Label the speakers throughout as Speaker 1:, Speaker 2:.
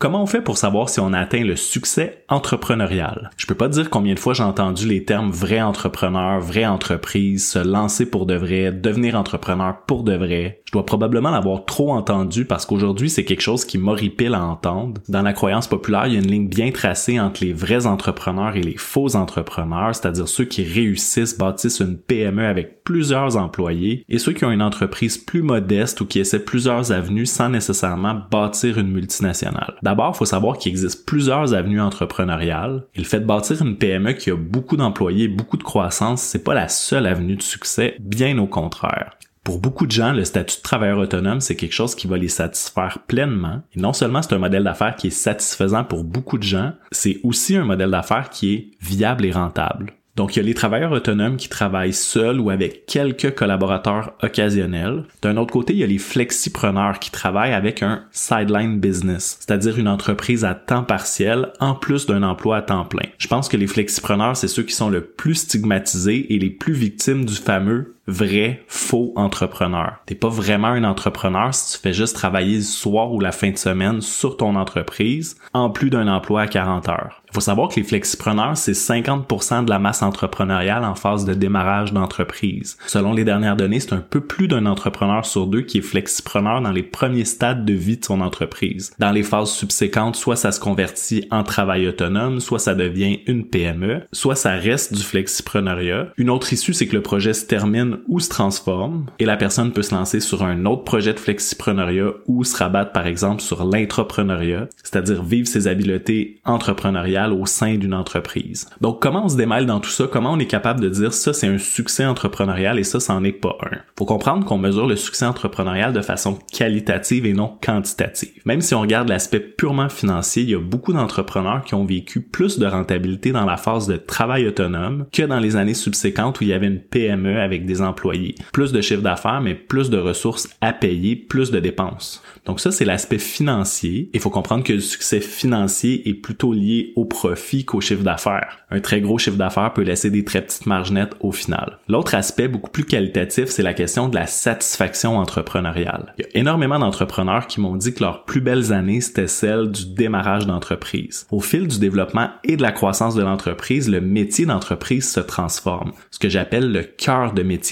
Speaker 1: Comment on fait pour savoir si on atteint le succès entrepreneurial? Je peux pas dire combien de fois j'ai entendu les termes vrai entrepreneur, vraie entreprise, se lancer pour de vrai, devenir entrepreneur pour de vrai. Je dois probablement l'avoir trop entendu parce qu'aujourd'hui c'est quelque chose qui m'horripile à entendre. Dans la croyance populaire, il y a une ligne bien tracée entre les vrais entrepreneurs et les faux entrepreneurs, c'est-à-dire ceux qui réussissent, bâtissent une PME avec plusieurs employés et ceux qui ont une entreprise plus modeste ou qui essaient plusieurs avenues sans nécessairement bâtir une multinationale. D'abord, il faut savoir qu'il existe plusieurs avenues entrepreneuriales. Et le fait de bâtir une PME qui a beaucoup d'employés, beaucoup de croissance, c'est pas la seule avenue de succès, bien au contraire. Pour beaucoup de gens, le statut de travailleur autonome, c'est quelque chose qui va les satisfaire pleinement. Et non seulement c'est un modèle d'affaires qui est satisfaisant pour beaucoup de gens, c'est aussi un modèle d'affaires qui est viable et rentable. Donc, il y a les travailleurs autonomes qui travaillent seuls ou avec quelques collaborateurs occasionnels. D'un autre côté, il y a les flexipreneurs qui travaillent avec un sideline business, c'est-à-dire une entreprise à temps partiel en plus d'un emploi à temps plein. Je pense que les flexipreneurs, c'est ceux qui sont le plus stigmatisés et les plus victimes du fameux vrai faux entrepreneur. T'es pas vraiment un entrepreneur si tu fais juste travailler le soir ou la fin de semaine sur ton entreprise en plus d'un emploi à 40 heures. Il faut savoir que les flexipreneurs, c'est 50% de la masse entrepreneuriale en phase de démarrage d'entreprise. Selon les dernières données, c'est un peu plus d'un entrepreneur sur deux qui est flexipreneur dans les premiers stades de vie de son entreprise. Dans les phases subséquentes, soit ça se convertit en travail autonome, soit ça devient une PME, soit ça reste du flexipreneuriat. Une autre issue, c'est que le projet se termine ou se transforme et la personne peut se lancer sur un autre projet de flexipreneuriat ou se rabattre par exemple sur l'intrapreneuriat, c'est-à-dire vivre ses habiletés entrepreneuriales au sein d'une entreprise. Donc comment on se démêle dans tout ça? Comment on est capable de dire ça c'est un succès entrepreneurial et ça c'en est pas un? Faut comprendre qu'on mesure le succès entrepreneurial de façon qualitative et non quantitative. Même si on regarde l'aspect purement financier, il y a beaucoup d'entrepreneurs qui ont vécu plus de rentabilité dans la phase de travail autonome que dans les années subséquentes où il y avait une PME avec des Plus de chiffre d'affaires, mais plus de ressources à payer, plus de dépenses. Donc ça, c'est l'aspect financier. Il faut comprendre que le succès financier est plutôt lié au profit qu'au chiffre d'affaires. Un très gros chiffre d'affaires peut laisser des très petites marges nettes au final. L'autre aspect beaucoup plus qualitatif, c'est la question de la satisfaction entrepreneuriale. Il y a énormément d'entrepreneurs qui m'ont dit que leurs plus belles années, c'était celle du démarrage d'entreprise. Au fil du développement et de la croissance de l'entreprise, le métier d'entreprise se transforme. Ce que j'appelle le cœur de métier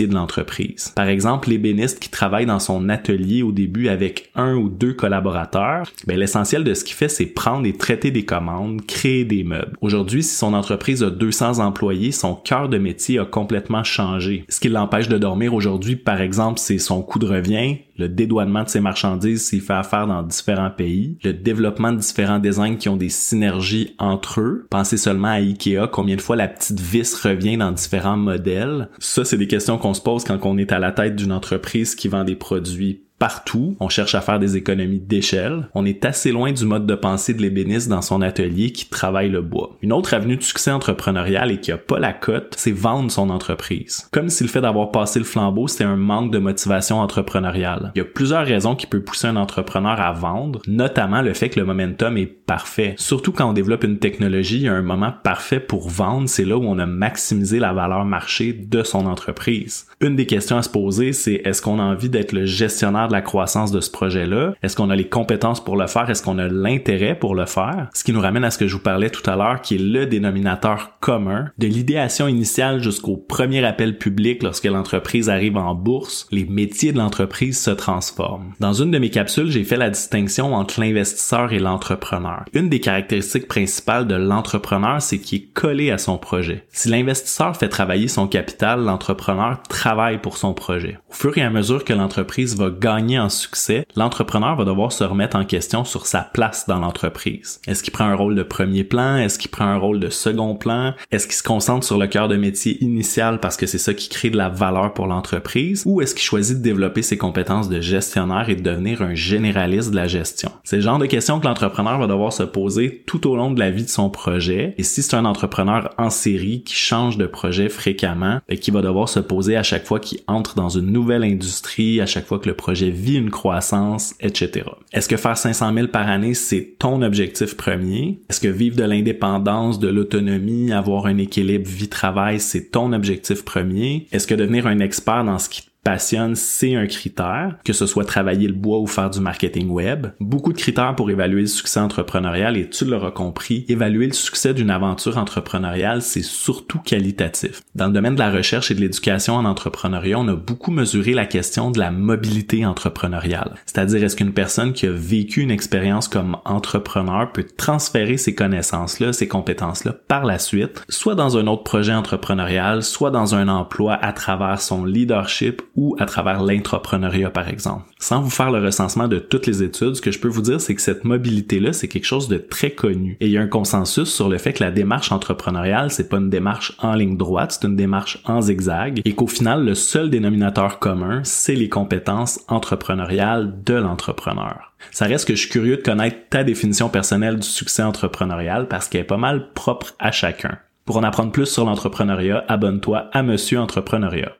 Speaker 1: Par exemple, l'ébéniste qui travaille dans son atelier au début avec un ou deux collaborateurs, ben, l'essentiel de ce qu'il fait, c'est prendre et traiter des commandes, créer des meubles. Aujourd'hui, si son entreprise a 200 employés, son cœur de métier a complètement changé. Ce qui l'empêche de dormir aujourd'hui, par exemple, c'est son coût de revient, le dédouanement de ses marchandises s'il fait affaire dans différents pays, le développement de différents designs qui ont des synergies entre eux. Pensez seulement à Ikea, combien de fois la petite vis revient dans différents modèles. Ça, c'est des questions qu'on se pose quand on est à la tête d'une entreprise qui vend des produits partout. On cherche à faire des économies d'échelle. On est assez loin du mode de pensée de l'ébéniste dans son atelier qui travaille le bois. Une autre avenue de succès entrepreneurial et qui a pas la cote, c'est vendre son entreprise. Comme si le fait d'avoir passé le flambeau, c'était un manque de motivation entrepreneuriale. Il y a plusieurs raisons qui peuvent pousser un entrepreneur à vendre, notamment le fait que le momentum est parfait. Surtout quand on développe une technologie, il y a un moment parfait pour vendre, c'est là où on a maximisé la valeur marché de son entreprise. Une des questions à se poser, c'est est-ce qu'on a envie d'être le gestionnaire de la croissance de ce projet-là? Est-ce qu'on a les compétences pour le faire? Est-ce qu'on a l'intérêt pour le faire? Ce qui nous ramène à ce que je vous parlais tout à l'heure, qui est le dénominateur commun de l'idéation initiale jusqu'au premier appel public lorsque l'entreprise arrive en bourse, les métiers de l'entreprise se transforment. Dans une de mes capsules, j'ai fait la distinction entre l'investisseur et l'entrepreneur. Une des caractéristiques principales de l'entrepreneur, c'est qu'il est collé à son projet. Si l'investisseur fait travailler son capital, l'entrepreneur travaille pour son projet. Au fur et à mesure que l'entreprise va gagner en succès, l'entrepreneur va devoir se remettre en question sur sa place dans l'entreprise. Est-ce qu'il prend un rôle de premier plan? Est-ce qu'il prend un rôle de second plan? Est-ce qu'il se concentre sur le cœur de métier initial parce que c'est ça qui crée de la valeur pour l'entreprise? Ou est-ce qu'il choisit de développer ses compétences de gestionnaire et de devenir un généraliste de la gestion? C'est le genre de questions que l'entrepreneur va devoir se poser tout au long de la vie de son projet. Et si c'est un entrepreneur en série qui change de projet fréquemment et qui va devoir se poser à chaque fois qu'il entre dans une nouvelle industrie, à chaque fois que le projet vie une croissance, etc. Est-ce que faire 500 000 par année, c'est ton objectif premier? Est-ce que vivre de l'indépendance, de l'autonomie, avoir un équilibre vie-travail, c'est ton objectif premier? Est-ce que devenir un expert dans ce qui passionne, c'est un critère, que ce soit travailler le bois ou faire du marketing web. Beaucoup de critères pour évaluer le succès entrepreneurial et tu l'auras compris, évaluer le succès d'une aventure entrepreneuriale, c'est surtout qualitatif. Dans le domaine de la recherche et de l'éducation en entrepreneuriat, on a beaucoup mesuré la question de la mobilité entrepreneuriale. C'est-à-dire est-ce qu'une personne qui a vécu une expérience comme entrepreneur peut transférer ses connaissances-là, ses compétences-là par la suite, soit dans un autre projet entrepreneurial, soit dans un emploi à travers son leadership ou à travers l'entrepreneuriat par exemple. Sans vous faire le recensement de toutes les études, ce que je peux vous dire, c'est que cette mobilité-là, c'est quelque chose de très connu. Et il y a un consensus sur le fait que la démarche entrepreneuriale, c'est pas une démarche en ligne droite, c'est une démarche en zigzag, et qu'au final, le seul dénominateur commun, c'est les compétences entrepreneuriales de l'entrepreneur. Ça reste que je suis curieux de connaître ta définition personnelle du succès entrepreneurial parce qu'elle est pas mal propre à chacun. Pour en apprendre plus sur l'entrepreneuriat, abonne-toi à Monsieur Entrepreneuriat.